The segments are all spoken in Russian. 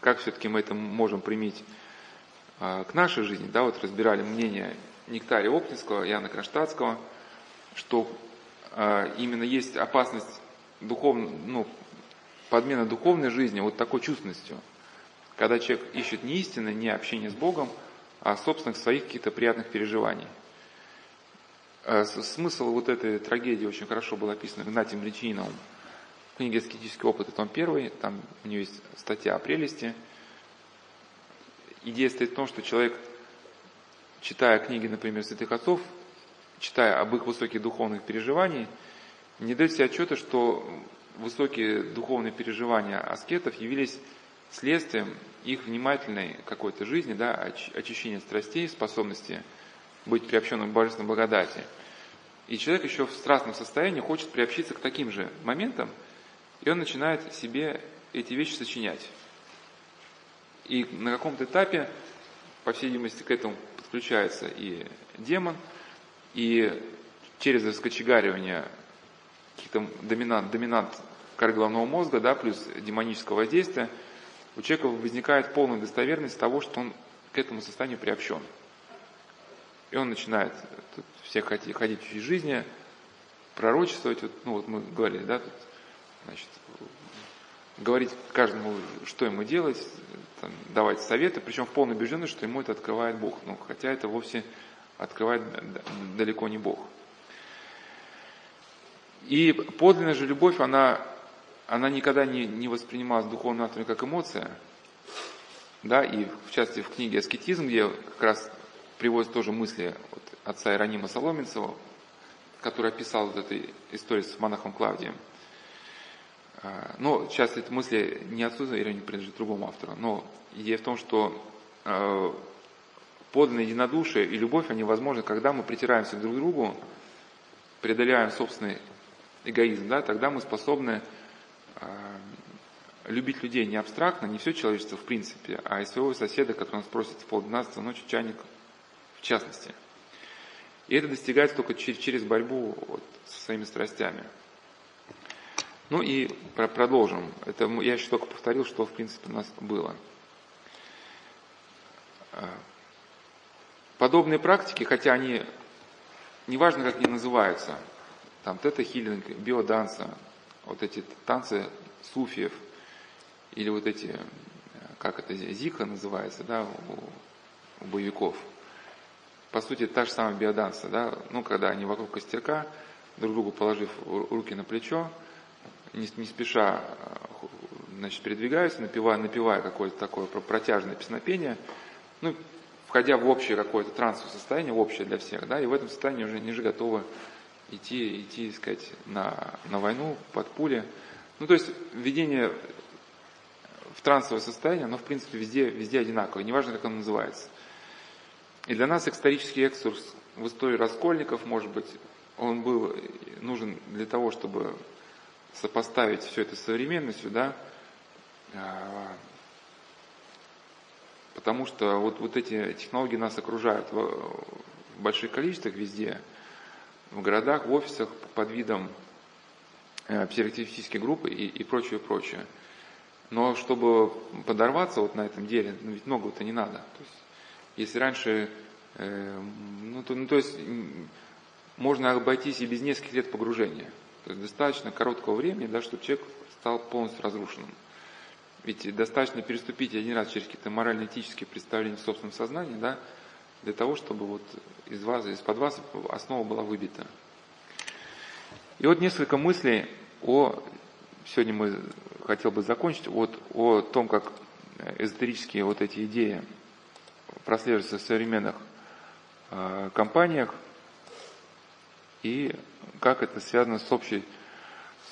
как все-таки мы это можем применить к нашей жизни, да, вот разбирали мнение Нектария Оптинского, Яна Кронштадтского, что именно есть опасность духовно, ну, подмена духовной жизни вот такой чувственностью, когда человек ищет не истины, не общение с Богом, а собственных своих каких-то приятных переживаний. Смысл вот этой трагедии очень хорошо был описан Игнатием Личининовым в книге «Аскетический опыт», это том первый, там у него есть статья о прелести. Идея стоит в том, что человек, читая книги, например, святых отцов, читая об их высоких духовных переживаниях, не дает себе отчета, что высокие духовные переживания аскетов явились следствием их внимательной какой-то жизни, да, очищения страстей, способности быть приобщенным к божественной благодати. И человек еще в страстном состоянии хочет приобщиться к таким же моментам, и он начинает себе эти вещи сочинять. И на каком-то этапе, по всей видимости, к этому подключается и демон, и через раскочегаривание каких-то доминант, доминант коры головного мозга, да, плюс демонического воздействия, у человека возникает полная достоверность того, что он к этому состоянию приобщен. И он начинает тут, всех ходить, ходить в жизни, пророчествовать, вот, ну вот мы говорили, да, тут, значит, говорить каждому, что ему делать, там, давать советы, причем в полной убежденности, что ему это открывает Бог. Ну, хотя это вовсе открывает далеко не Бог. И подлинная же любовь, она, она никогда не, не воспринималась духовным автором как эмоция. Да, и в частности в книге «Аскетизм», где как раз приводят тоже мысли от отца Иронима Соломенцева, который описал вот эту историю с монахом Клавдием. А, но сейчас эти мысли не отцу Иерониму принадлежит другому автору, но идея в том, что а, подлинное единодушие и любовь, они возможны, когда мы притираемся друг к другу, преодоляем собственный эгоизм, да, тогда мы способны э, любить людей не абстрактно, не все человечество в принципе, а и своего соседа, который нас просит в полдвенадцатого ночи чайник в частности. И это достигается только через борьбу вот, со своими страстями. Ну и продолжим. Это я еще только повторил, что в принципе у нас было. А, подобные практики, хотя они, неважно как они называются, там тета-хилинг, биоданса, вот эти танцы суфиев, или вот эти, как это, зика называется, да, у, у боевиков. По сути, та же самая биоданса, да, ну, когда они вокруг костерка, друг другу положив руки на плечо, не, не спеша значит, передвигаются, напевая, напевая какое-то такое протяжное песнопение, ну, входя в общее какое-то трансовое состояние, общее для всех, да, и в этом состоянии уже они же готовы идти, идти, сказать, на, на войну под пули. Ну, то есть введение в трансовое состояние, оно, в принципе, везде, везде одинаковое, неважно, как оно называется. И для нас исторический экскурс в историю раскольников, может быть, он был нужен для того, чтобы сопоставить все это с современностью, да, а, потому что вот, вот эти технологии нас окружают в больших количествах везде, в городах, в офисах под видом э, психотерапевтической группы и, и прочее, прочее. Но чтобы подорваться вот на этом деле, ну ведь много-то не надо. То есть, если раньше, э, ну, то, ну то есть можно обойтись и без нескольких лет погружения. То есть достаточно короткого времени, да, чтобы человек стал полностью разрушенным. Ведь достаточно переступить один раз через какие-то морально-этические представления в собственном сознании, да, для того, чтобы вот из вас, из-под вас основа была выбита. И вот несколько мыслей о, сегодня мы хотел бы закончить, вот о том, как эзотерические вот эти идеи прослеживаются в современных э, компаниях и как это связано с общей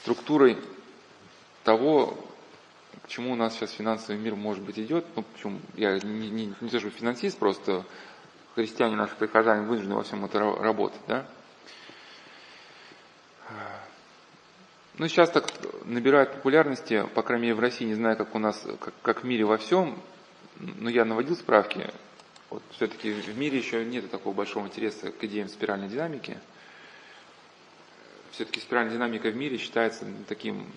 структурой того, к чему у нас сейчас финансовый мир, может быть, идет. Ну, почему я не, не, не то, что финансист, просто христиане, наши прихожане вынуждены во всем это работать, да? Ну, сейчас так набирает популярности, по крайней мере, в России, не знаю, как у нас, как, как в мире во всем, но я наводил справки, вот все-таки в мире еще нет такого большого интереса к идеям спиральной динамики. Все-таки спиральная динамика в мире считается таким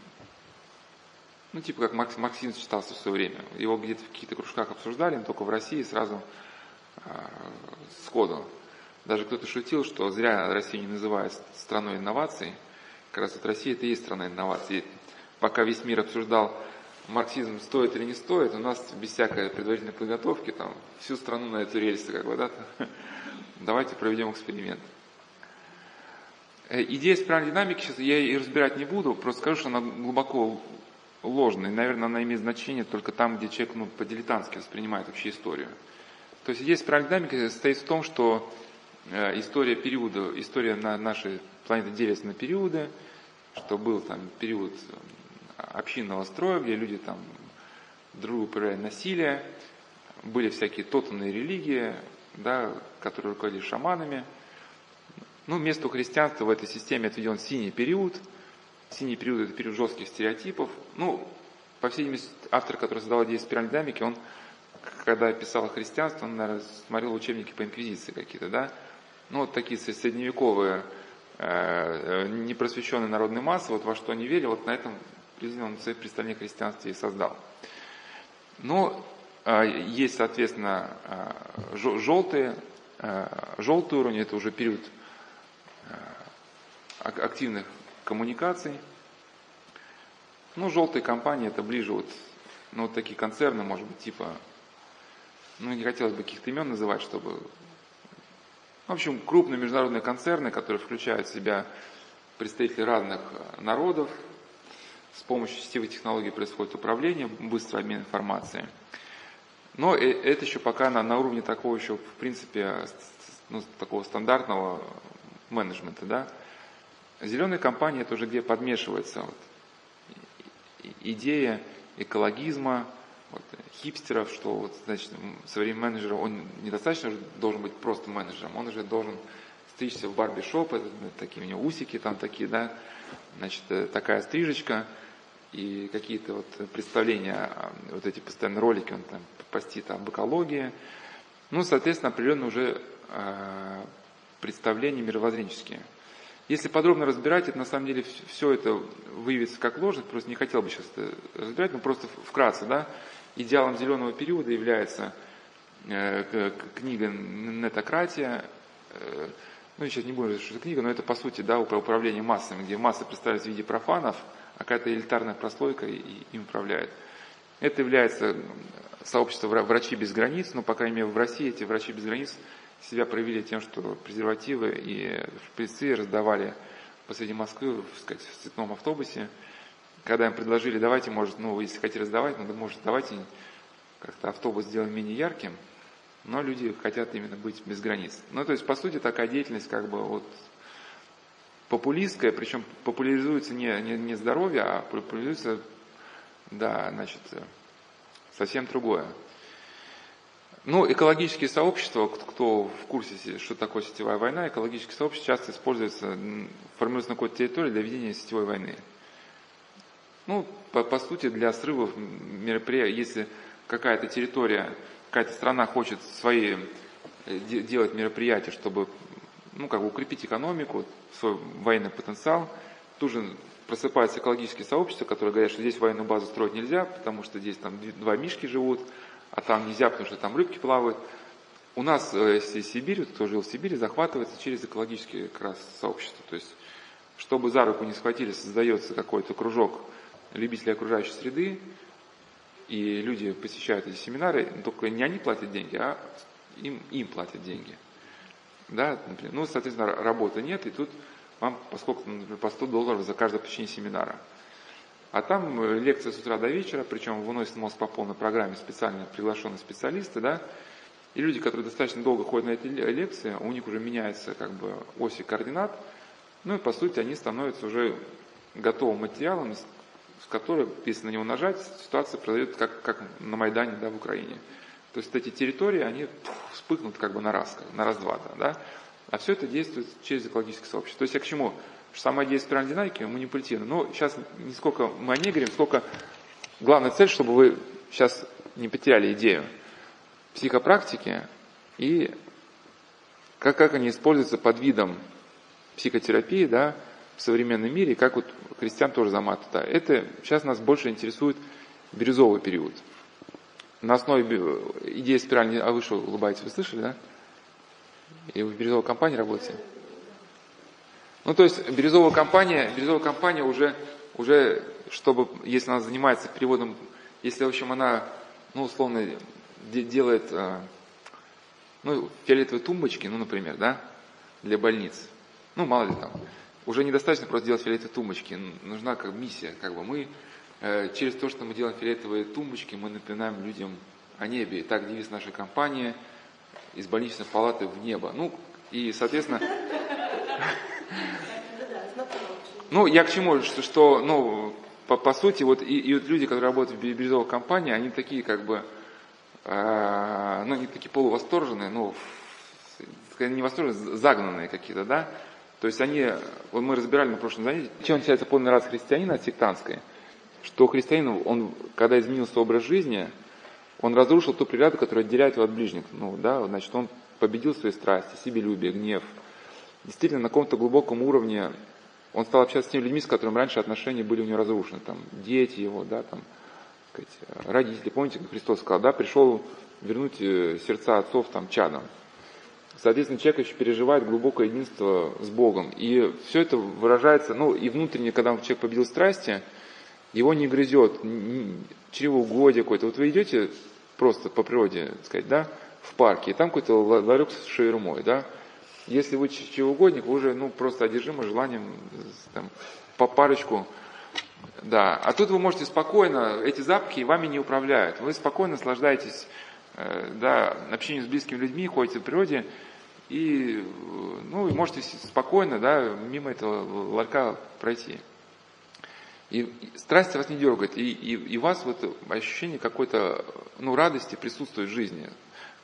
Ну, типа как Маркс, марксизм читался в свое время. Его где-то в каких-то кружках обсуждали, но только в России сразу э, сходу. Даже кто-то шутил, что зря Россию не называют страной инноваций. Как раз вот Россия это и есть страна инноваций. Пока весь мир обсуждал марксизм стоит или не стоит, у нас без всякой предварительной подготовки там всю страну на эту рельсы, как бы, да, давайте проведем эксперимент. Э, идея спиральной динамики, сейчас я и разбирать не буду, просто скажу, что она глубоко ложная. Наверное, она имеет значение только там, где человек ну, по-дилетантски воспринимает вообще историю. То есть идея спиральной динамики состоит в том, что э, история периода, история на нашей планеты делится на периоды, что был там период э, общинного строя, где люди там друг проявляли насилие, были всякие тотальные религии, да, которые руководили шаманами – ну, место христианства в этой системе отведен синий период. Синий период – это период жестких стереотипов. Ну, по всей видимости, автор, который создавал идею спиральной динамики, он, когда писал христианство, он, наверное, смотрел учебники по инквизиции какие-то, да? Ну, вот такие средневековые, э, непросвещенные народные массы, вот во что они верили, вот на этом он свои представления христианстве и создал. Но э, есть, соответственно, э, желтые, э, желтый уровень, это уже период активных коммуникаций. Ну, желтые компании это ближе вот, ну, вот такие концерны, может быть, типа, ну, не хотелось бы каких-то имен называть, чтобы... В общем, крупные международные концерны, которые включают в себя представителей разных народов, с помощью сетевых технологий происходит управление, быстрый обмен информацией. Но э, это еще пока на, на уровне такого еще, в принципе, ну, такого стандартного менеджмента, да. Зеленая компания это уже где подмешивается вот, идея экологизма, вот, хипстеров, что вот, значит, современный менеджер, он недостаточно должен быть просто менеджером, он уже должен стричься в барби-шоп, такие у него усики там такие, да, значит, э, такая стрижечка, и какие-то вот представления, вот эти постоянные ролики, он там постит об экологии, ну, соответственно, определенно уже э, представления мировоззренческие. Если подробно разбирать, это на самом деле все это выявится как ложность, просто не хотел бы сейчас это разбирать, но просто вкратце, да, идеалом зеленого периода является э, книга «Нетократия», э, ну, сейчас не будем что это книга, но это, по сути, да, управление массами, где массы представляются в виде профанов, а какая-то элитарная прослойка им управляет. Это является сообщество «Врачи без границ», но, по крайней мере, в России эти «Врачи без границ» себя проявили тем, что презервативы и шприцы раздавали посреди Москвы сказать, в цветном автобусе. Когда им предложили, давайте, может, ну, если хотите раздавать, ну, может, давайте как-то автобус сделаем менее ярким, но люди хотят именно быть без границ. Ну, то есть, по сути, такая деятельность как бы вот популистская, причем популяризуется не, не, не здоровье, а популяризуется, да, значит, совсем другое. Ну, экологические сообщества, кто в курсе, что такое сетевая война, экологические сообщества часто используются, формируются на какой-то территории для ведения сетевой войны. Ну, по, по сути, для срывов мероприятий, если какая-то территория, какая-то страна хочет свои э, делать мероприятия, чтобы ну, как бы укрепить экономику, свой военный потенциал, тут же просыпаются экологические сообщества, которые говорят, что здесь военную базу строить нельзя, потому что здесь там два мишки живут, а там нельзя, потому что там рыбки плавают. У нас э, Сибирь, кто жил в Сибири, захватывается через экологические как раз сообщества. То есть, чтобы за руку не схватили, создается какой-то кружок любителей окружающей среды, и люди посещают эти семинары, только не они платят деньги, а им, им платят деньги. Да, например. Ну, соответственно, работы нет, и тут вам, поскольку, например, по 100 долларов за каждое посещение семинара – а там э, лекция с утра до вечера, причем выносит мозг по полной программе специально приглашенные специалисты, да, и люди, которые достаточно долго ходят на эти лекции, у них уже меняется как бы оси координат, ну и по сути они становятся уже готовым материалом, с которым, если на него нажать, ситуация произойдет как, как на Майдане да, в Украине. То есть эти территории, они вспыхнут как бы на раз, на раз-два, да, а все это действует через экологическое сообщество. То есть я к чему? Сама идея спиральной динамики манипулятивна. Но сейчас не сколько мы о ней говорим, сколько главная цель, чтобы вы сейчас не потеряли идею психопрактики и как, как они используются под видом психотерапии, да, в современном мире, как вот христиан тоже за мат туда. Это сейчас нас больше интересует бирюзовый период. На основе идеи спирали, а вы что, улыбаетесь, вы слышали, да? И вы в бирюзовой компании работаете? Ну, то есть бирюзовая компания, бирюзовая компания уже, уже, чтобы, если она занимается переводом, если, в общем, она, ну, условно, делает, э, ну, фиолетовые тумбочки, ну, например, да, для больниц, ну, мало ли там, уже недостаточно просто делать фиолетовые тумбочки, нужна как миссия, как бы мы э, через то, что мы делаем фиолетовые тумбочки, мы напоминаем людям о небе. Так девиз нашей компании из больничной палаты в небо. Ну, и, соответственно, ну, я к чему, что, что ну, по, по сути, вот и, и вот люди, которые работают в бирюзовой компании, они такие как бы, э, ну, они такие полувосторженные, ну, не восторженные, загнанные какие-то, да, то есть они, вот мы разбирали на прошлом занятии, чем отличается полный раз христианина от сектантской, что христианин, он, когда изменился образ жизни, он разрушил ту преграду, которая отделяет его от ближних. Ну, да, значит, он победил свои страсти, себелюбие, гнев. Действительно, на каком-то глубоком уровне он стал общаться с теми людьми, с которыми раньше отношения были у него разрушены. Там, дети его, да, там, сказать, родители. Помните, как Христос сказал, да, пришел вернуть э, сердца отцов там чадом. Соответственно, человек еще переживает глубокое единство с Богом. И все это выражается, ну и внутренне, когда человек победил страсти, его не грызет чревоугодие какое-то. Вот вы идете просто по природе, так сказать, да, в парке, и там какой-то ларек с шаурмой, да. Если вы чревоугодник, вы уже, ну, просто одержимы желанием там, по парочку да, а тут вы можете спокойно, эти запахи вами не управляют. Вы спокойно наслаждаетесь э, да, общением с близкими людьми, ходите в природе, и, ну, и можете спокойно да, мимо этого ларька пройти. И страсть вас не дергает, и, и, и у вас вот ощущение какой-то ну, радости присутствует в жизни.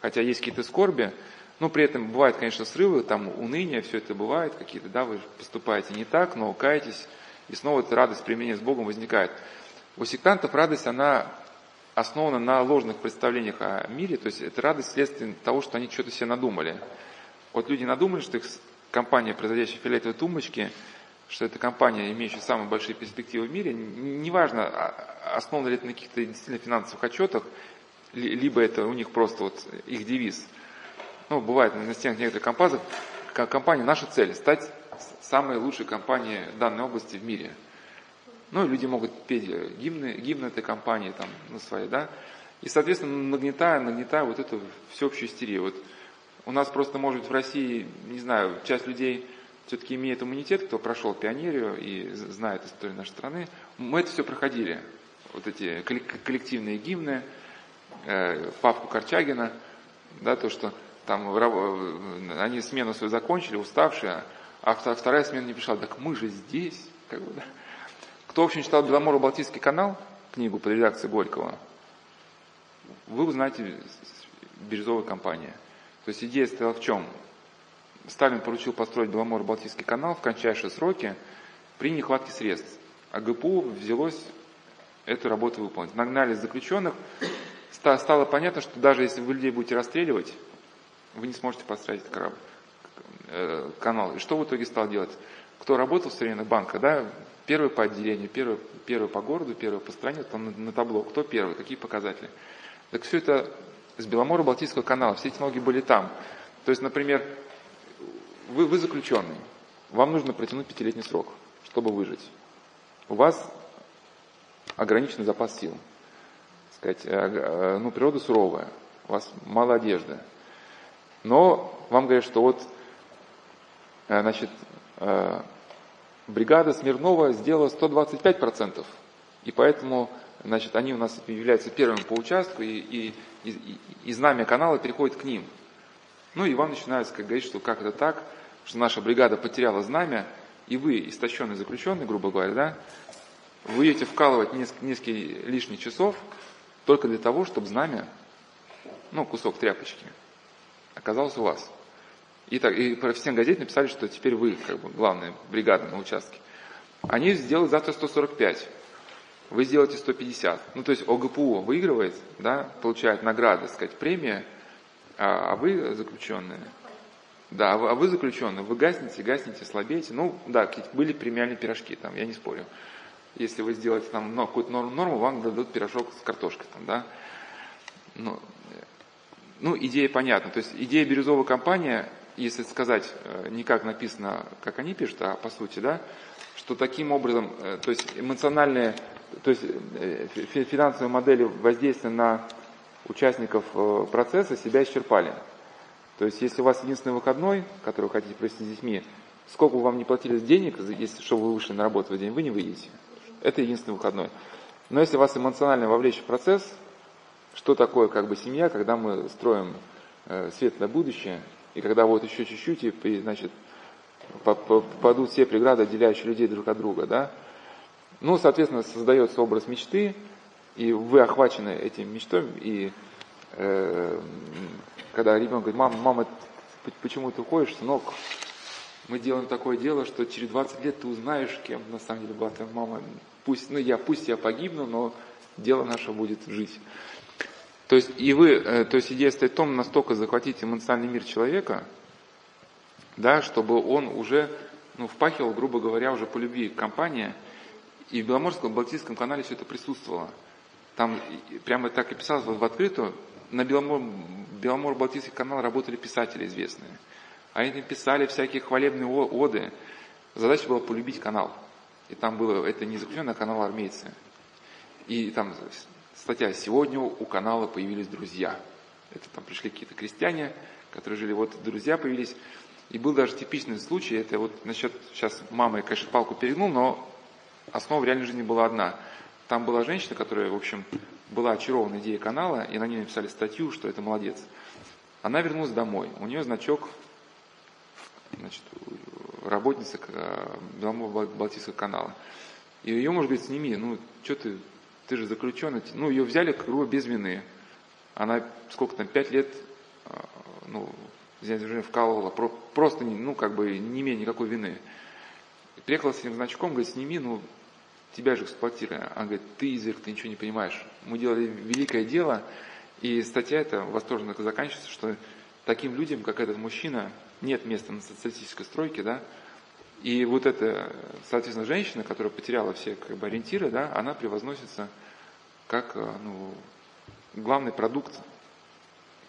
Хотя есть какие-то скорби, но при этом бывают, конечно, срывы, там уныние, все это бывает, какие-то, да, вы поступаете не так, но каетесь, и снова эта радость примирения с Богом возникает. У сектантов радость, она основана на ложных представлениях о мире, то есть это радость следствие того, что они что-то себе надумали. Вот люди надумали, что их компания, производящая фиолетовые тумбочки, что это компания, имеющая самые большие перспективы в мире, неважно, а, основано ли это на каких-то действительно финансовых отчетах, либо это у них просто вот их девиз. Ну, бывает на стенах некоторых компаний, компания «Наша цель» – стать самой лучшей компанией данной области в мире. Ну, люди могут петь гимны, гимны этой компании там, на своей, да, и, соответственно, нагнетая, нагнетая вот эту всеобщую истерию. Вот у нас просто, может быть, в России, не знаю, часть людей все-таки имеет иммунитет, кто прошел пионерию и знает историю нашей страны. Мы это все проходили. Вот эти коллективные гимны, э, папку Корчагина, да, то, что там они смену свою закончили, уставшие, а вторая смена не пришла. Так мы же здесь. Как бы, да. Кто, в общем, читал Беломоро-Балтийский канал, книгу под редакцией Горького, вы узнаете бирюзовая компания – то есть идея стояла в чем? Сталин поручил построить Беломор-Балтийский канал в кратчайшие сроки при нехватке средств. А ГПУ взялось эту работу выполнить. Нагнали заключенных. Стало понятно, что даже если вы людей будете расстреливать, вы не сможете построить корабль, э, канал. И что в итоге стал делать? Кто работал в современных банках, да, первый по отделению, первый, первый по городу, первый по стране, там на, на табло, кто первый, какие показатели. Так все это с Беломора-Балтийского канала, все ноги были там. То есть, например, вы, вы заключенный, вам нужно протянуть пятилетний срок, чтобы выжить. У вас ограниченный запас сил. Сказать, э, э, ну, природа суровая, у вас мало одежды. Но вам говорят, что вот, э, значит, бригада Смирнова сделала 125%, и поэтому значит, они у нас являются первыми по участку, и, и, и, и знамя канала переходит к ним. Ну и вам начинается как говорить, что как это так, что наша бригада потеряла знамя, и вы, истощенный заключенный, грубо говоря, да, вы идете вкалывать несколько, несколько лишних часов только для того, чтобы знамя, ну, кусок тряпочки, оказался у вас. И, так, и про всем газет написали, что теперь вы, как бы, главная бригада на участке. Они сделают завтра 145 вы сделаете 150. Ну, то есть ОГПУ выигрывает, да, получает награды, сказать, премия, а, а вы заключенные. Да, а вы, а вы заключенный, вы гаснете, гаснете, слабеете. Ну, да, были премиальные пирожки, там, я не спорю. Если вы сделаете там ну, какую-то норму, норму, вам дадут пирожок с картошкой, там, да. Ну, ну, идея понятна. То есть идея бирюзовой компании, если сказать э, не как написано, как они пишут, а по сути, да, что таким образом, э, то есть эмоциональные, то есть э, финансовые модели воздействия на участников процесса себя исчерпали. То есть, если у вас единственный выходной, который вы хотите провести с детьми, сколько бы вам не платили денег, если, чтобы вы вышли на работу в день, вы не выйдете. Это единственный выходной. Но если вас эмоционально вовлечь в процесс, что такое как бы семья, когда мы строим э, светлое будущее, и когда вот еще чуть-чуть, и, значит, попадут все преграды, отделяющие людей друг от друга, да? Ну, соответственно, создается образ мечты, и вы охвачены этим мечтой, и э, когда ребенок говорит, мама, мама, почему ты уходишь, сынок? Мы делаем такое дело, что через 20 лет ты узнаешь, кем на самом деле была твоя мама. Пусть, ну, я, пусть я погибну, но дело наше будет жить. То есть, и вы, э, то есть идея стоит в том, настолько захватить эмоциональный мир человека, да, чтобы он уже, ну, впахивал, грубо говоря, уже по любви к компании, и в Беломорском, Балтийском канале все это присутствовало. Там прямо так и писалось в открытую, на Беломор, Беломор-Балтийский канал работали писатели известные. Они писали всякие хвалебные оды. Задача была полюбить канал. И там было, это не заключено, а канал армейцы. И там статья «Сегодня у канала появились друзья». Это там пришли какие-то крестьяне, которые жили, вот друзья появились. И был даже типичный случай, это вот насчет, сейчас мама, я, конечно, палку перегнул, но основа в реальной жизни была одна. Там была женщина, которая, в общем, была очарована идеей канала, и на ней написали статью, что это молодец. Она вернулась домой. У нее значок значит, работница э, Беломорско-Балтийского канала. И ее, может быть, сними, ну, что ты, ты же заключенный. Ну, ее взяли, грубо, без вины. Она сколько там, пять лет, э, ну, движение вкалывала, просто, ну, как бы, не имея никакой вины. Приехала с этим значком, говорит, сними, ну, тебя же эксплуатировали. Она говорит, ты изверг, ты ничего не понимаешь. Мы делали великое дело, и статья эта восторженно заканчивается, что таким людям, как этот мужчина, нет места на социалистической стройке, да, и вот эта, соответственно, женщина, которая потеряла все как бы, ориентиры, да, она превозносится как э, ну, главный продукт,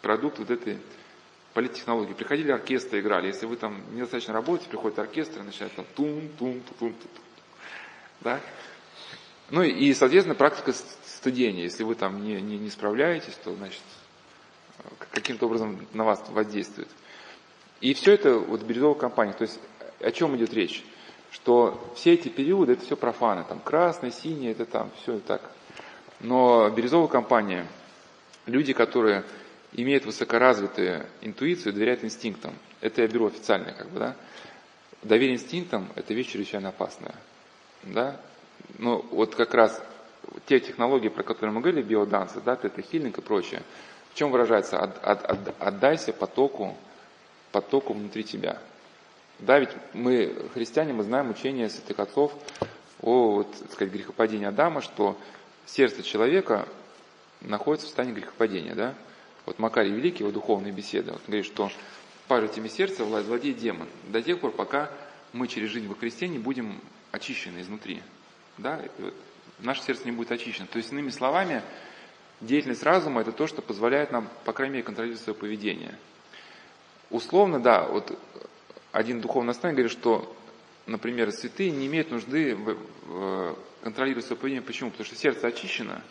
продукт вот этой политтехнологии. Приходили оркестры, играли. Если вы там недостаточно работаете, приходит оркестр и начинает там тум, тум, тум, тум, тум. Да? Ну и, соответственно, практика студения. Если вы там не, не, не справляетесь, то, значит, каким-то образом на вас воздействует. И все это вот в бирюзовых компаниях. То есть о чем идет речь? Что все эти периоды это все профаны. Там красный, синий, это там все так. Но бирюзовая компания, люди, которые имеют высокоразвитую интуицию, доверяют инстинктам. Это я беру официально, как бы, да. Доверие инстинктам – это вещь чрезвычайно опасная. Да? Ну, вот как раз те технологии, про которые мы говорили, биодансы, да, тета-хилинг и прочее, в чем выражается? От, от, от, отдайся потоку, потоку внутри тебя. Да, ведь мы, христиане, мы знаем учение святых отцов о, вот, так сказать, грехопадении Адама, что сердце человека находится в состоянии грехопадения, да? Вот Макарий Великий, его духовные беседы, он говорит, что пажитями сердца владеет демон до тех пор, пока мы через жизнь во Христе не будем очищены изнутри. Да? Вот наше сердце не будет очищено. То есть, иными словами, деятельность разума – это то, что позволяет нам, по крайней мере, контролировать свое поведение. Условно, да, вот один духовный наставник говорит, что, например, святые не имеют нужды контролировать свое поведение. Почему? Потому что сердце очищено.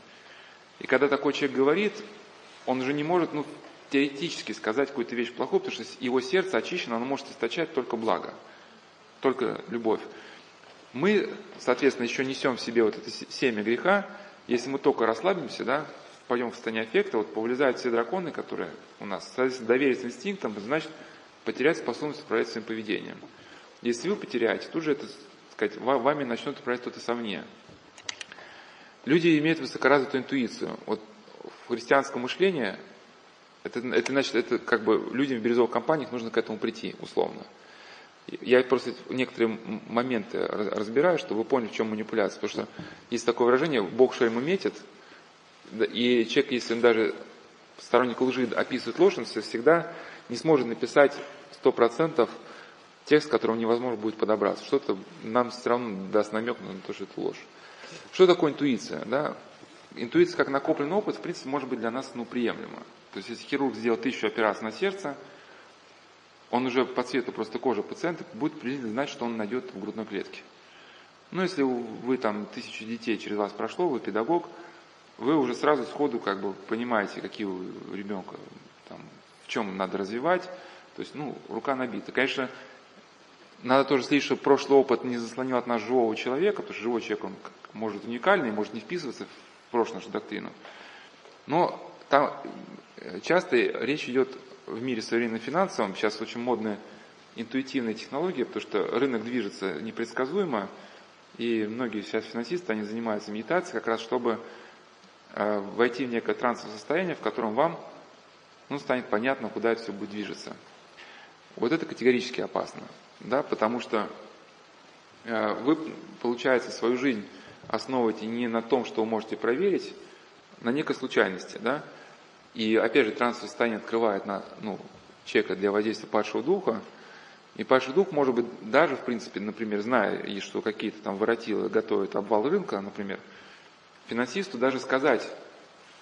И когда такой человек говорит, он же не может, ну, теоретически сказать какую-то вещь плохую, потому что его сердце очищено, оно может источать только благо, только любовь. Мы, соответственно, еще несем в себе вот это семя греха, если мы только расслабимся, да, пойдем в состояние аффекта, вот повылезают все драконы, которые у нас, соответственно, довериться инстинктам, значит потерять способность управлять своим поведением. Если вы потеряете, тут же это, сказать, вами начнет управлять кто-то совне. Люди имеют высокоразвитую интуицию. Вот в христианском мышлении это, это значит, это как бы людям в бирюзовых компаниях нужно к этому прийти, условно. Я просто некоторые моменты разбираю, чтобы вы поняли, в чем манипуляция. Потому что есть такое выражение, Бог шельму метит, и человек, если он даже сторонник лжи описывает ложь, он всегда не сможет написать 100% текст, к которому невозможно будет подобраться. Что-то нам все равно даст намек на то, что это ложь. Что такое интуиция? Да? Интуиция как накопленный опыт, в принципе, может быть для нас ну, приемлема. То есть, если хирург сделал тысячу операций на сердце, он уже по цвету просто кожи пациента будет приблизительно знать, что он найдет в грудной клетке. Ну, если вы там тысячу детей через вас прошло, вы педагог, вы уже сразу сходу как бы понимаете, какие у ребенка там, в чем надо развивать. То есть, ну, рука набита. Конечно, надо тоже следить, чтобы прошлый опыт не заслонил от нас живого человека, потому что живой человек, он может уникальный, может не вписываться в прошлую нашу доктрину. Но там э, часто речь идет в мире современном финансовом, сейчас очень модные интуитивные технологии, потому что рынок движется непредсказуемо, и многие сейчас финансисты, они занимаются медитацией как раз, чтобы э, войти в некое трансовое состояние, в котором вам ну, станет понятно, куда это все будет движется. Вот это категорически опасно, да, потому что э, вы, получается, свою жизнь основываете не на том, что вы можете проверить, на некой случайности, да, и опять же, трансовое состояние открывает на, ну, человека для воздействия падшего духа, и падший дух, может быть, даже, в принципе, например, зная, что какие-то там воротилы готовят обвал рынка, например, финансисту даже сказать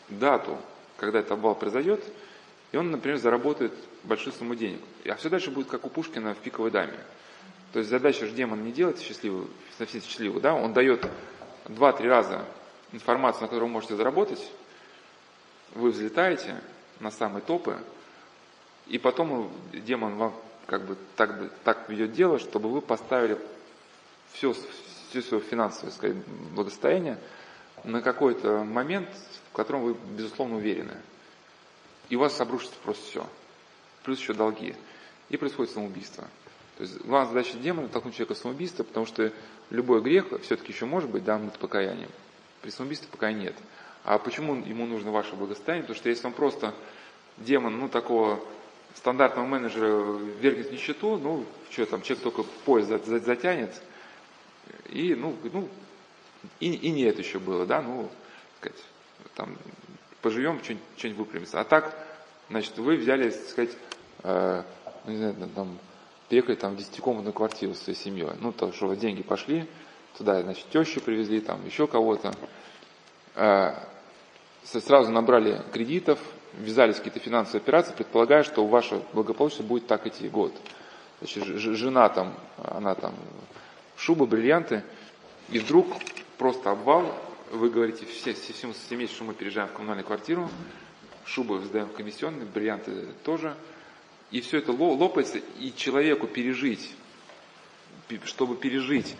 дату, когда этот обвал произойдет, и он, например, заработает большую сумму денег. А все дальше будет как у Пушкина в пиковой даме. То есть задача же демона не делать счастливую, совсем счастливую, да, он дает два-три раза информацию, на которую вы можете заработать, вы взлетаете на самые топы, и потом демон вам как бы так, так ведет дело, чтобы вы поставили все, все свое финансовое сказать, благосостояние на какой-то момент, в котором вы, безусловно, уверены. И у вас обрушится просто все. Плюс еще долги. И происходит самоубийство. То есть главная задача демона – толкнуть человека в самоубийство, потому что любой грех все-таки еще может быть дан покаянием. При самоубийстве пока нет. А почему ему нужно ваше благосостояние? Потому что если он просто демон, ну, такого стандартного менеджера вергнет в нищету, ну, что там, человек только поезд затянет, и, ну, ну и, и не это еще было, да, ну, сказать, там, поживем, что-нибудь, что-нибудь выпрямится. А так, значит, вы взяли, так сказать, э, ну, не знаю, там, переехали там в десятикомнатную квартиру со своей семьей. Ну, то, что деньги пошли, туда, значит, тещу привезли, там, еще кого-то. Э, сразу набрали кредитов, ввязались какие-то финансовые операции, предполагая, что ваше благополучие будет так идти год. Значит, жена там, она там, шуба, бриллианты, и вдруг просто обвал, вы говорите, все, все, все семейство, что мы переезжаем в коммунальную квартиру, шубы сдаем комиссионные, бриллианты тоже, и все это лопается, и человеку пережить, чтобы пережить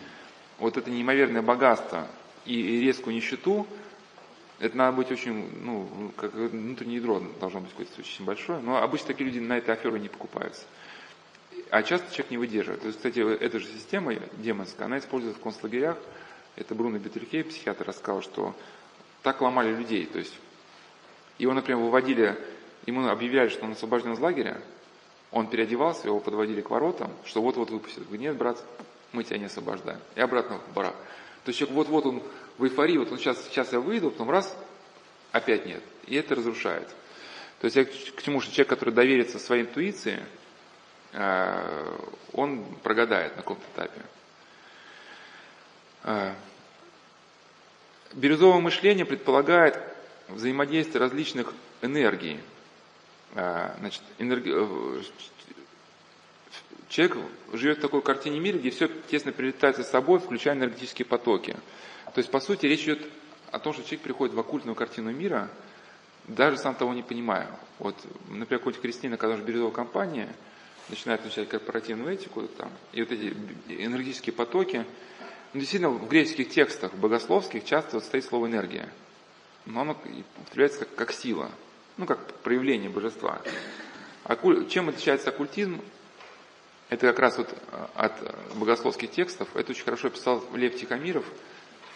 вот это неимоверное богатство и резкую нищету, это надо быть очень, ну, как внутреннее ядро должно быть какое-то очень большое, но обычно такие люди на этой аферу не покупаются. А часто человек не выдерживает. То есть, кстати, эта же система демонская, она используется в концлагерях. Это Бруно Бетельхей, психиатр, рассказал, что так ломали людей. То есть, его, например, выводили, ему объявляли, что он освобожден из лагеря, он переодевался, его подводили к воротам, что вот-вот выпустят. Говорит, нет, брат, мы тебя не освобождаем. И обратно в барак. То есть человек вот-вот он в эйфории, вот он сейчас, сейчас я выйду, потом раз, опять нет. И это разрушает. То есть я к чему, что человек, который доверится своей интуиции, э, он прогадает на каком-то этапе. Э, бирюзовое мышление предполагает взаимодействие различных энергий. Э, значит, энерги... Человек живет в такой картине мира, где все тесно перелетается с собой, включая энергетические потоки. То есть, по сути, речь идет о том, что человек приходит в оккультную картину мира, даже сам того не понимая. Вот, например, какой-нибудь Кристина, когда же бирюзовая компания, начинает изучать корпоративную этику, там, и вот эти энергетические потоки, ну, действительно, в греческих текстах богословских часто вот стоит слово «энергия». Но оно употребляется как, как сила, ну, как проявление божества. Оккуль... Чем отличается оккультизм? Это как раз вот от богословских текстов. Это очень хорошо писал Лев Тихомиров –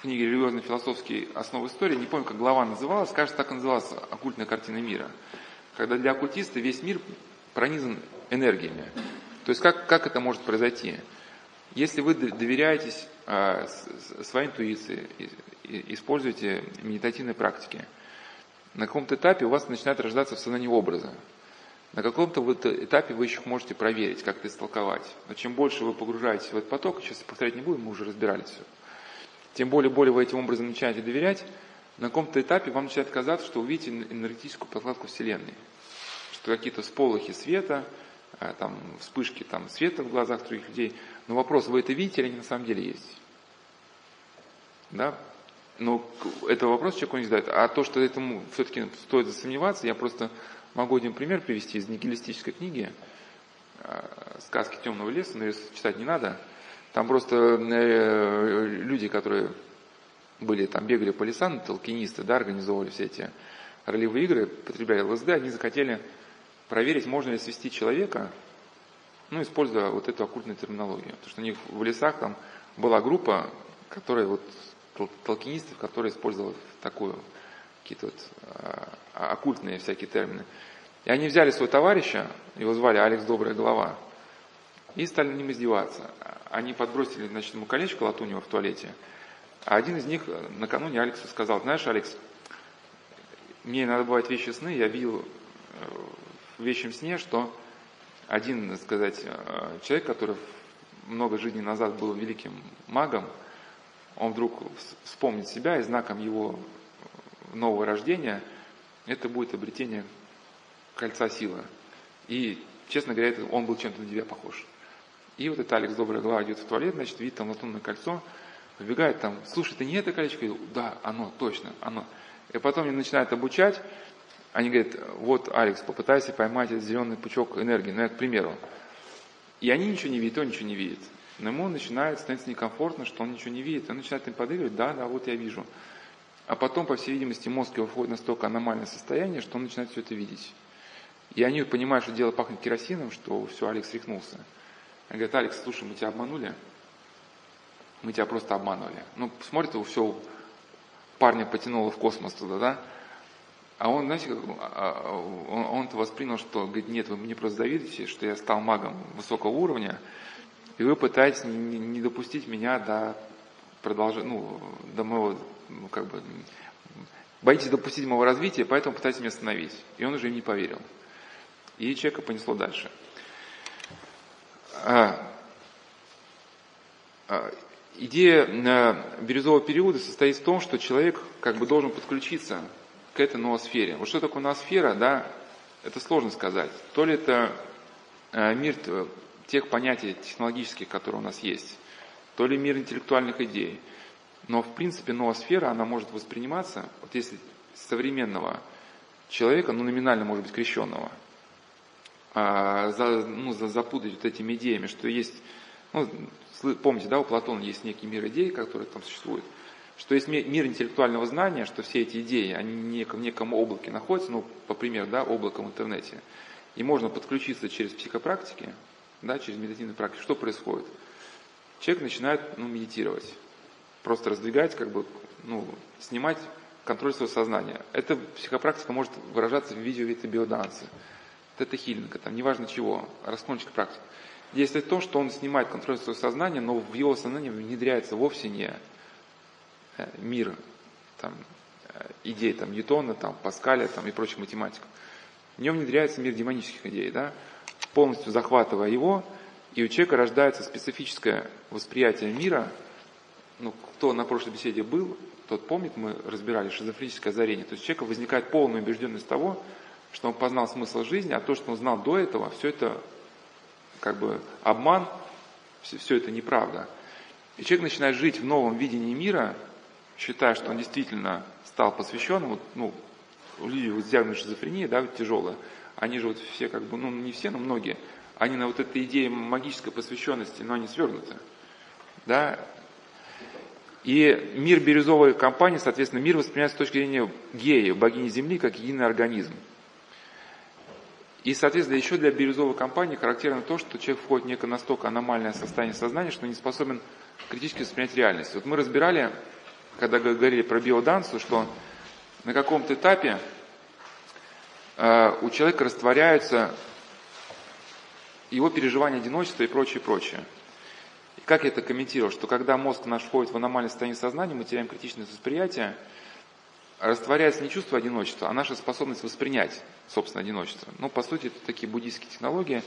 книге «Религиозно-философские основы истории», не помню, как глава называлась, кажется, так и называлась «Оккультная картина мира», когда для оккультиста весь мир пронизан энергиями. То есть как, как это может произойти? Если вы доверяетесь э, своей интуиции, используете медитативные практики, на каком-то этапе у вас начинает рождаться в сознании образа. На каком-то вот этапе вы еще можете проверить, как это истолковать. Но чем больше вы погружаетесь в этот поток, сейчас повторять не будем, мы уже разбирали все, тем более, более вы этим образом начинаете доверять, на каком-то этапе вам начинает казаться, что вы видите энергетическую подкладку Вселенной. Что какие-то сполохи света, а, там, вспышки там, света в глазах других людей. Но вопрос, вы это видите или они на самом деле есть? Да? Но это вопрос человеку не задает. А то, что этому все-таки стоит засомневаться, я просто могу один пример привести из нигилистической книги а, «Сказки темного леса», но ее читать не надо. Там просто э, люди, которые были там, бегали по лесам, толкинисты, да, организовывали все эти ролевые игры, потребляли ЛСД, они захотели проверить, можно ли свести человека, ну, используя вот эту оккультную терминологию. Потому что у них в лесах там была группа, которая вот толкинистов, которые использовали такую, какие-то вот а, оккультные всякие термины. И они взяли своего товарища, его звали Алекс Добрая Голова, и стали над ним издеваться. Они подбросили, значит, ему колечко латунево в туалете, а один из них накануне Алексу сказал, знаешь, Алекс, мне надо бывать вещи сны, я видел в вещем сне, что один, сказать, э, человек, который много жизней назад был великим магом, он вдруг вспомнит себя, и знаком его нового рождения это будет обретение кольца силы. И, честно говоря, он был чем-то на тебя похож. И вот этот Алекс Добрая Голова идет в туалет, значит, видит там латунное кольцо, Выбегает там, слушай, ты не это колечко? Да, оно, точно, оно. И потом они начинают обучать, они говорят, вот, Алекс, попытайся поймать этот зеленый пучок энергии, ну, я к примеру. И они ничего не видят, он ничего не видит. Но ему начинает становиться некомфортно, что он ничего не видит. Он начинает им подыгрывать, да, да, вот я вижу. А потом, по всей видимости, мозг его входит в настолько аномальное состояние, что он начинает все это видеть. И они понимают, что дело пахнет керосином, что все, Алекс рехнулся. Они говорят, Алекс, слушай, мы тебя обманули, мы тебя просто обманывали. Ну, смотрит, все, парня потянуло в космос туда, да? А он, знаете, а, а, он, он воспринял, что, говорит, нет, вы мне просто завидуете, что я стал магом высокого уровня, и вы пытаетесь не, допустить меня до продолжения, ну, до моего, ну, как бы, боитесь допустить моего развития, поэтому пытаетесь меня остановить. И он уже им не поверил. И человека понесло дальше. А, Идея э, бирюзового периода состоит в том, что человек как бы должен подключиться к этой ноосфере. Вот что такое ноосфера, да, это сложно сказать. То ли это э, мир тех понятий технологических, которые у нас есть, то ли мир интеллектуальных идей. Но в принципе ноосфера, она может восприниматься, вот если современного человека, ну номинально может быть крещенного, а, за, ну, за, запутать вот этими идеями, что есть, ну, помните, да, у Платона есть некий мир идей, который там существует, что есть мир интеллектуального знания, что все эти идеи, они в неком, облаке находятся, ну, по примеру, да, облако в интернете, и можно подключиться через психопрактики, да, через медитативную практику. Что происходит? Человек начинает ну, медитировать, просто раздвигать, как бы, ну, снимать контроль своего сознания. Эта психопрактика может выражаться в виде биоданса, это хилинга, там, неважно чего, расклончик практик. В том, что он снимает контроль своего сознания, но в его сознание внедряется вовсе не мир там, э, идей там, Ньютона, там, Паскаля там, и прочих математиков. В нем внедряется мир демонических идей, да, полностью захватывая его, и у человека рождается специфическое восприятие мира. Ну, кто на прошлой беседе был, тот помнит, мы разбирали шизофреническое озарение. То есть у человека возникает полная убежденность того, что он познал смысл жизни, а то, что он знал до этого, все это как бы обман, все, все это неправда. И человек начинает жить в новом видении мира, считая, что он действительно стал посвященным, вот, ну, люди вот с диагнозом шизофрения, да, вот тяжелые, они же вот все как бы, ну не все, но многие, они на вот этой идее магической посвященности, но они свернуты. Да? И мир бирюзовой компании, соответственно, мир воспринимается с точки зрения геи, богини Земли, как единый организм. И, соответственно, еще для бирюзовой компании характерно то, что человек входит в некое настолько аномальное состояние сознания, что не способен критически воспринять реальность. Вот мы разбирали, когда говорили про биодансу, что на каком-то этапе э, у человека растворяются его переживания одиночества и прочее, прочее. И как я это комментировал, что когда мозг наш входит в аномальное состояние сознания, мы теряем критичное восприятие, растворяется не чувство одиночества, а наша способность воспринять собственное одиночество. Ну, по сути, это такие буддийские технологии.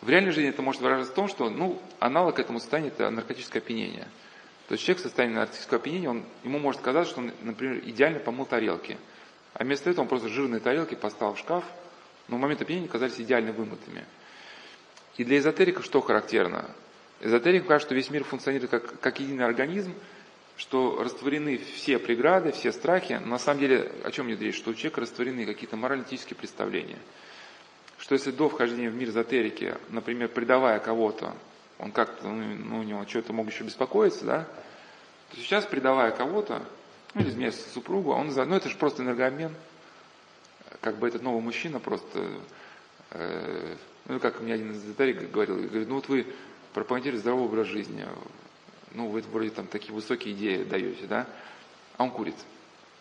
В реальной жизни это может выражаться в том, что ну, аналог этому состоянию – это наркотическое опьянение. То есть человек в состоянии наркотического опьянения, он, ему может казаться, что он, например, идеально помыл тарелки. А вместо этого он просто жирные тарелки поставил в шкаф, но в момент опьянения казались идеально вымытыми. И для эзотериков что характерно? Эзотерикам кажется, что весь мир функционирует как, как единый организм, что растворены все преграды, все страхи. Но на самом деле, о чем идет речь? Что у человека растворены какие-то морально-этические представления. Что если до вхождения в мир эзотерики, например, предавая кого-то, он как-то, ну, ну у него что-то мог еще беспокоиться, да, то сейчас, предавая кого-то, ну, или изменяясь супругу, он, ну, это же просто энергообмен. Как бы этот новый мужчина просто, э, ну, как мне один из эзотерик говорил, говорит, ну, вот вы пропагандируете здоровый образ жизни, ну, вы вроде там такие высокие идеи даете, да, а он курит.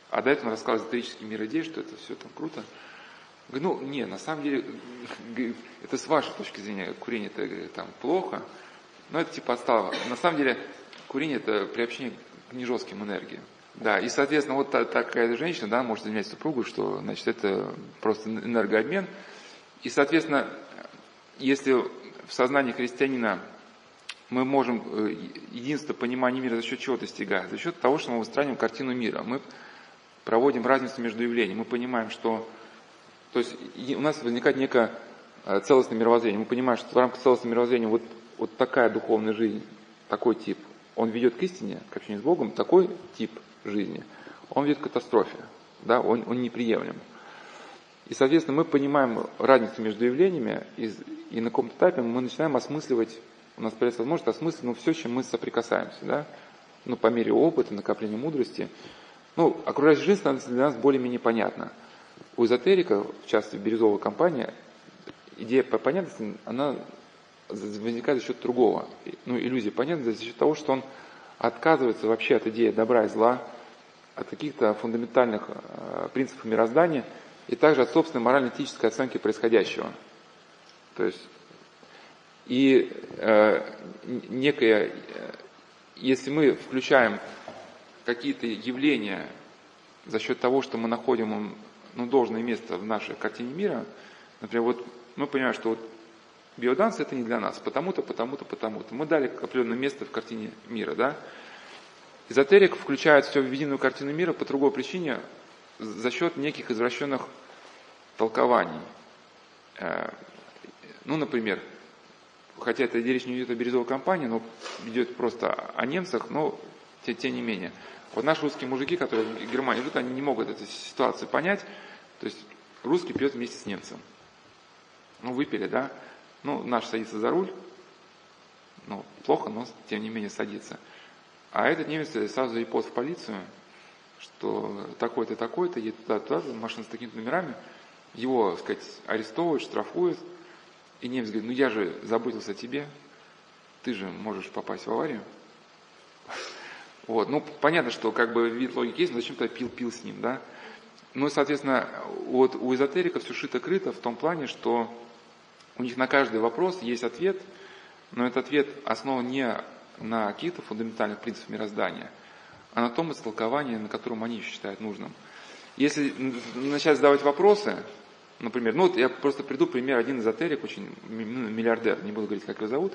А до этого он рассказывал эзотерический мир идей, что это все там круто. Ну, не, на самом деле, это с вашей точки зрения, курение это там плохо, но это типа отстало. На самом деле, курение это приобщение к нежестким энергиям. Да, и, соответственно, вот такая женщина, да, может заменять супругу, что, значит, это просто энергообмен. И, соответственно, если в сознании христианина мы можем э, единство понимания мира за счет чего достигать? За счет того, что мы выстраиваем картину мира. Мы проводим разницу между явлениями. Мы понимаем, что... То есть у нас возникает некое э, целостное мировоззрение. Мы понимаем, что в рамках целостного мировоззрения вот, вот такая духовная жизнь, такой тип, он ведет к истине, к общению с Богом, такой тип жизни, он ведет к катастрофе, да, он, он неприемлем. И, соответственно, мы понимаем разницу между явлениями, и, и на каком-то этапе мы начинаем осмысливать у нас появляется возможность осмыслить ну, все, с чем мы соприкасаемся, да? ну, по мере опыта, накопления мудрости. Ну, окружающая жизнь становится для нас более-менее понятна. У эзотерика, в частности, бирюзовая компания, идея по понятности, она возникает за счет другого. Ну, иллюзия понятности за счет того, что он отказывается вообще от идеи добра и зла, от каких-то фундаментальных э, принципов мироздания и также от собственной морально-этической оценки происходящего. То есть и э, некое, э, если мы включаем какие-то явления за счет того, что мы находим ну, должное место в нашей картине мира, например, вот мы понимаем, что вот биоданс это не для нас, потому-то, потому-то, потому-то. Мы дали определенное место в картине мира, да? Эзотерик включает все в единую картину мира по другой причине, за счет неких извращенных толкований. Э, ну, например, хотя это речь не идет о бирюзовой компании, но идет просто о немцах, но тем, тем не менее. Вот наши русские мужики, которые в Германии живут, они не могут эту ситуацию понять. То есть русский пьет вместе с немцем. Ну, выпили, да? Ну, наш садится за руль. Ну, плохо, но тем не менее садится. А этот немец сразу репост в полицию, что такой-то, такой-то, едет туда-туда, машина с такими номерами. Его, так сказать, арестовывают, штрафуют, и немец говорит, ну я же заботился о тебе, ты же можешь попасть в аварию. Вот, ну понятно, что как бы вид логики есть, но зачем-то пил-пил с ним, да. Ну, соответственно, вот у эзотериков все шито-крыто в том плане, что у них на каждый вопрос есть ответ, но этот ответ основан не на каких-то фундаментальных принципах мироздания, а на том истолковании, на котором они считают нужным. Если начать задавать вопросы, Например, ну вот я просто приду, пример, один эзотерик, очень ну, миллиардер, не буду говорить, как его зовут,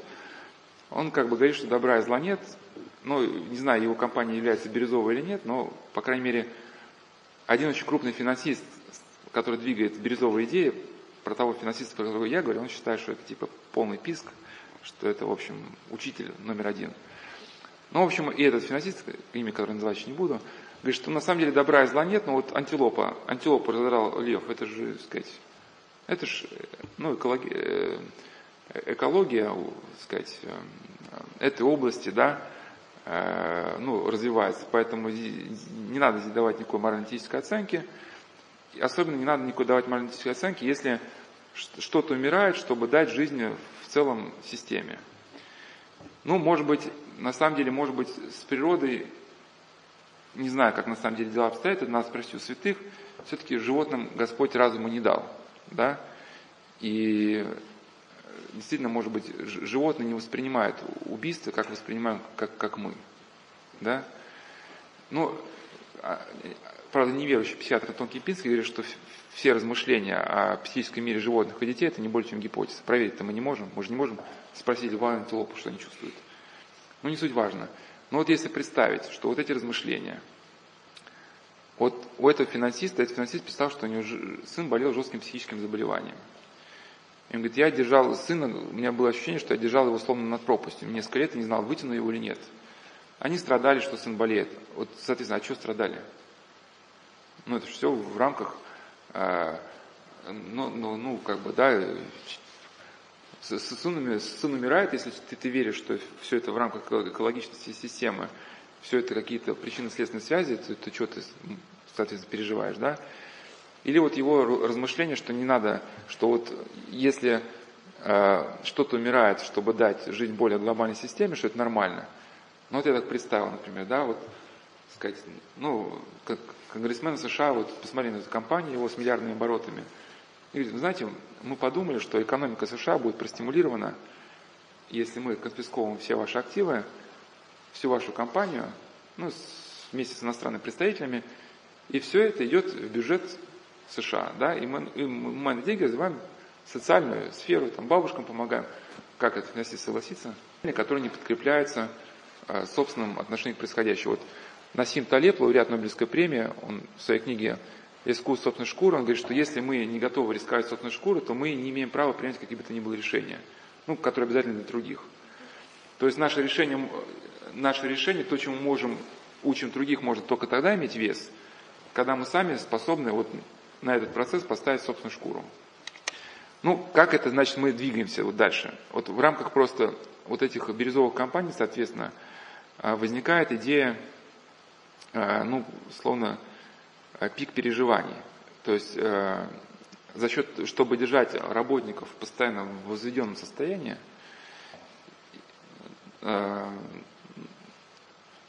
он как бы говорит, что добра и зла нет, ну, не знаю, его компания является бирюзовой или нет, но, по крайней мере, один очень крупный финансист, который двигает бирюзовые идеи, про того финансиста, про которого я говорю, он считает, что это типа полный писк, что это, в общем, учитель номер один. Ну, в общем, и этот финансист, имя которое называть еще не буду, Говорит, что на самом деле добра и зла нет, но вот антилопа, антилопа разодрал лев, это же, так сказать, это же, ну, экология, э, экология, так сказать, э, этой области, да, ну, развивается, поэтому не надо здесь давать никакой морально-этической оценки, особенно не надо никакой давать морально-этической оценки, если что-то умирает, чтобы дать жизни в целом системе. Ну, может быть, на самом деле, может быть, с природой не знаю, как на самом деле дела обстоят, это надо спросить у святых, все-таки животным Господь разума не дал, да, и действительно, может быть, животные не воспринимают убийство, как воспринимаем, как, как мы, да, ну, а, правда, неверующий психиатр Антон Кипинский говорит, что все размышления о психическом мире животных и детей это не более чем гипотеза. Проверить-то мы не можем. Мы же не можем спросить льва антилопу, что они чувствуют. Ну, не суть важно. Но вот если представить, что вот эти размышления, вот у этого финансиста, этот финансист представил, что у него сын болел жестким психическим заболеванием. И он говорит, я держал сына, у меня было ощущение, что я держал его словно над пропастью. Несколько лет и не знал, вытяну его или нет. Они страдали, что сын болеет. Вот, соответственно, а что страдали? Ну, это все в рамках, э, ну, ну, ну, как бы, да, сын, сын умирает, если ты, ты веришь, что все это в рамках экологичности системы, все это какие-то причинно-следственные связи, то, то что ты, соответственно, переживаешь, да? Или вот его размышление, что не надо, что вот если э, что-то умирает, чтобы дать жизнь более глобальной системе, что это нормально. Ну вот я так представил, например, да, вот сказать, ну, как конгрессмен США, вот посмотри на эту компанию, его с миллиардными оборотами. И говорит, знаете, мы подумали, что экономика США будет простимулирована, если мы конфисковываем все ваши активы, всю вашу компанию, ну, вместе с иностранными представителями, и все это идет в бюджет США, да, и мы, и мы на деньги развиваем социальную сферу, там, бабушкам помогаем, как это вместе согласиться, которые не подкрепляются э, собственным отношением к происходящему. Вот Насим Талеб, лауреат Нобелевской премии, он в своей книге «Искусство собственной шкуры», он говорит, что если мы не готовы рисковать собственной шкурой, то мы не имеем права принять какие бы то ни было решения, ну, которые обязательны для других. То есть наше решение, наше решение, то, чему мы можем, учим других, может только тогда иметь вес, когда мы сами способны вот на этот процесс поставить собственную шкуру. Ну, как это значит, мы двигаемся вот дальше? Вот в рамках просто вот этих бирюзовых компаний, соответственно, а, возникает идея, а, ну, словно а, пик переживаний. То есть за счет, чтобы держать работников постоянно в возведенном состоянии,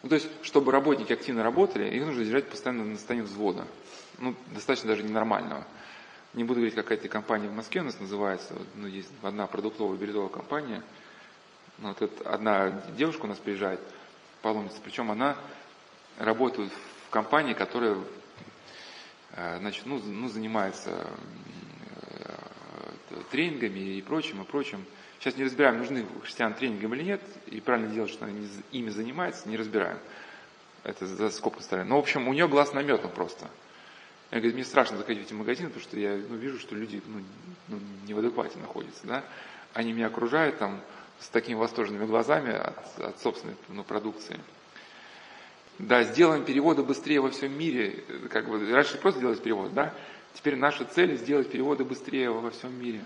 ну, то есть, чтобы работники активно работали, их нужно держать постоянно на состоянии взвода ну, достаточно даже ненормального. Не буду говорить, какая-то компания в Москве у нас называется, ну, есть одна продуктовая бирюзовая компания, ну, вот это одна девушка у нас приезжает, паломница, причем она работает в компании, которая э, значит, ну, ну, занимается э, тренингами и прочим, и прочим. Сейчас не разбираем, нужны христиан тренингам или нет, и правильно делать, что они ими занимаются, не разбираем. Это за скобку ставим. Но, в общем, у нее глаз наметан просто. Я говорю, мне страшно заходить в эти магазины, потому что я ну, вижу, что люди ну, ну, не в адеквате находятся. Да? Они меня окружают там с такими восторженными глазами от, от собственной ну, продукции. Да, сделаем переводы быстрее во всем мире. Как бы, раньше просто делать перевод, да? Теперь наша цель сделать переводы быстрее во всем мире.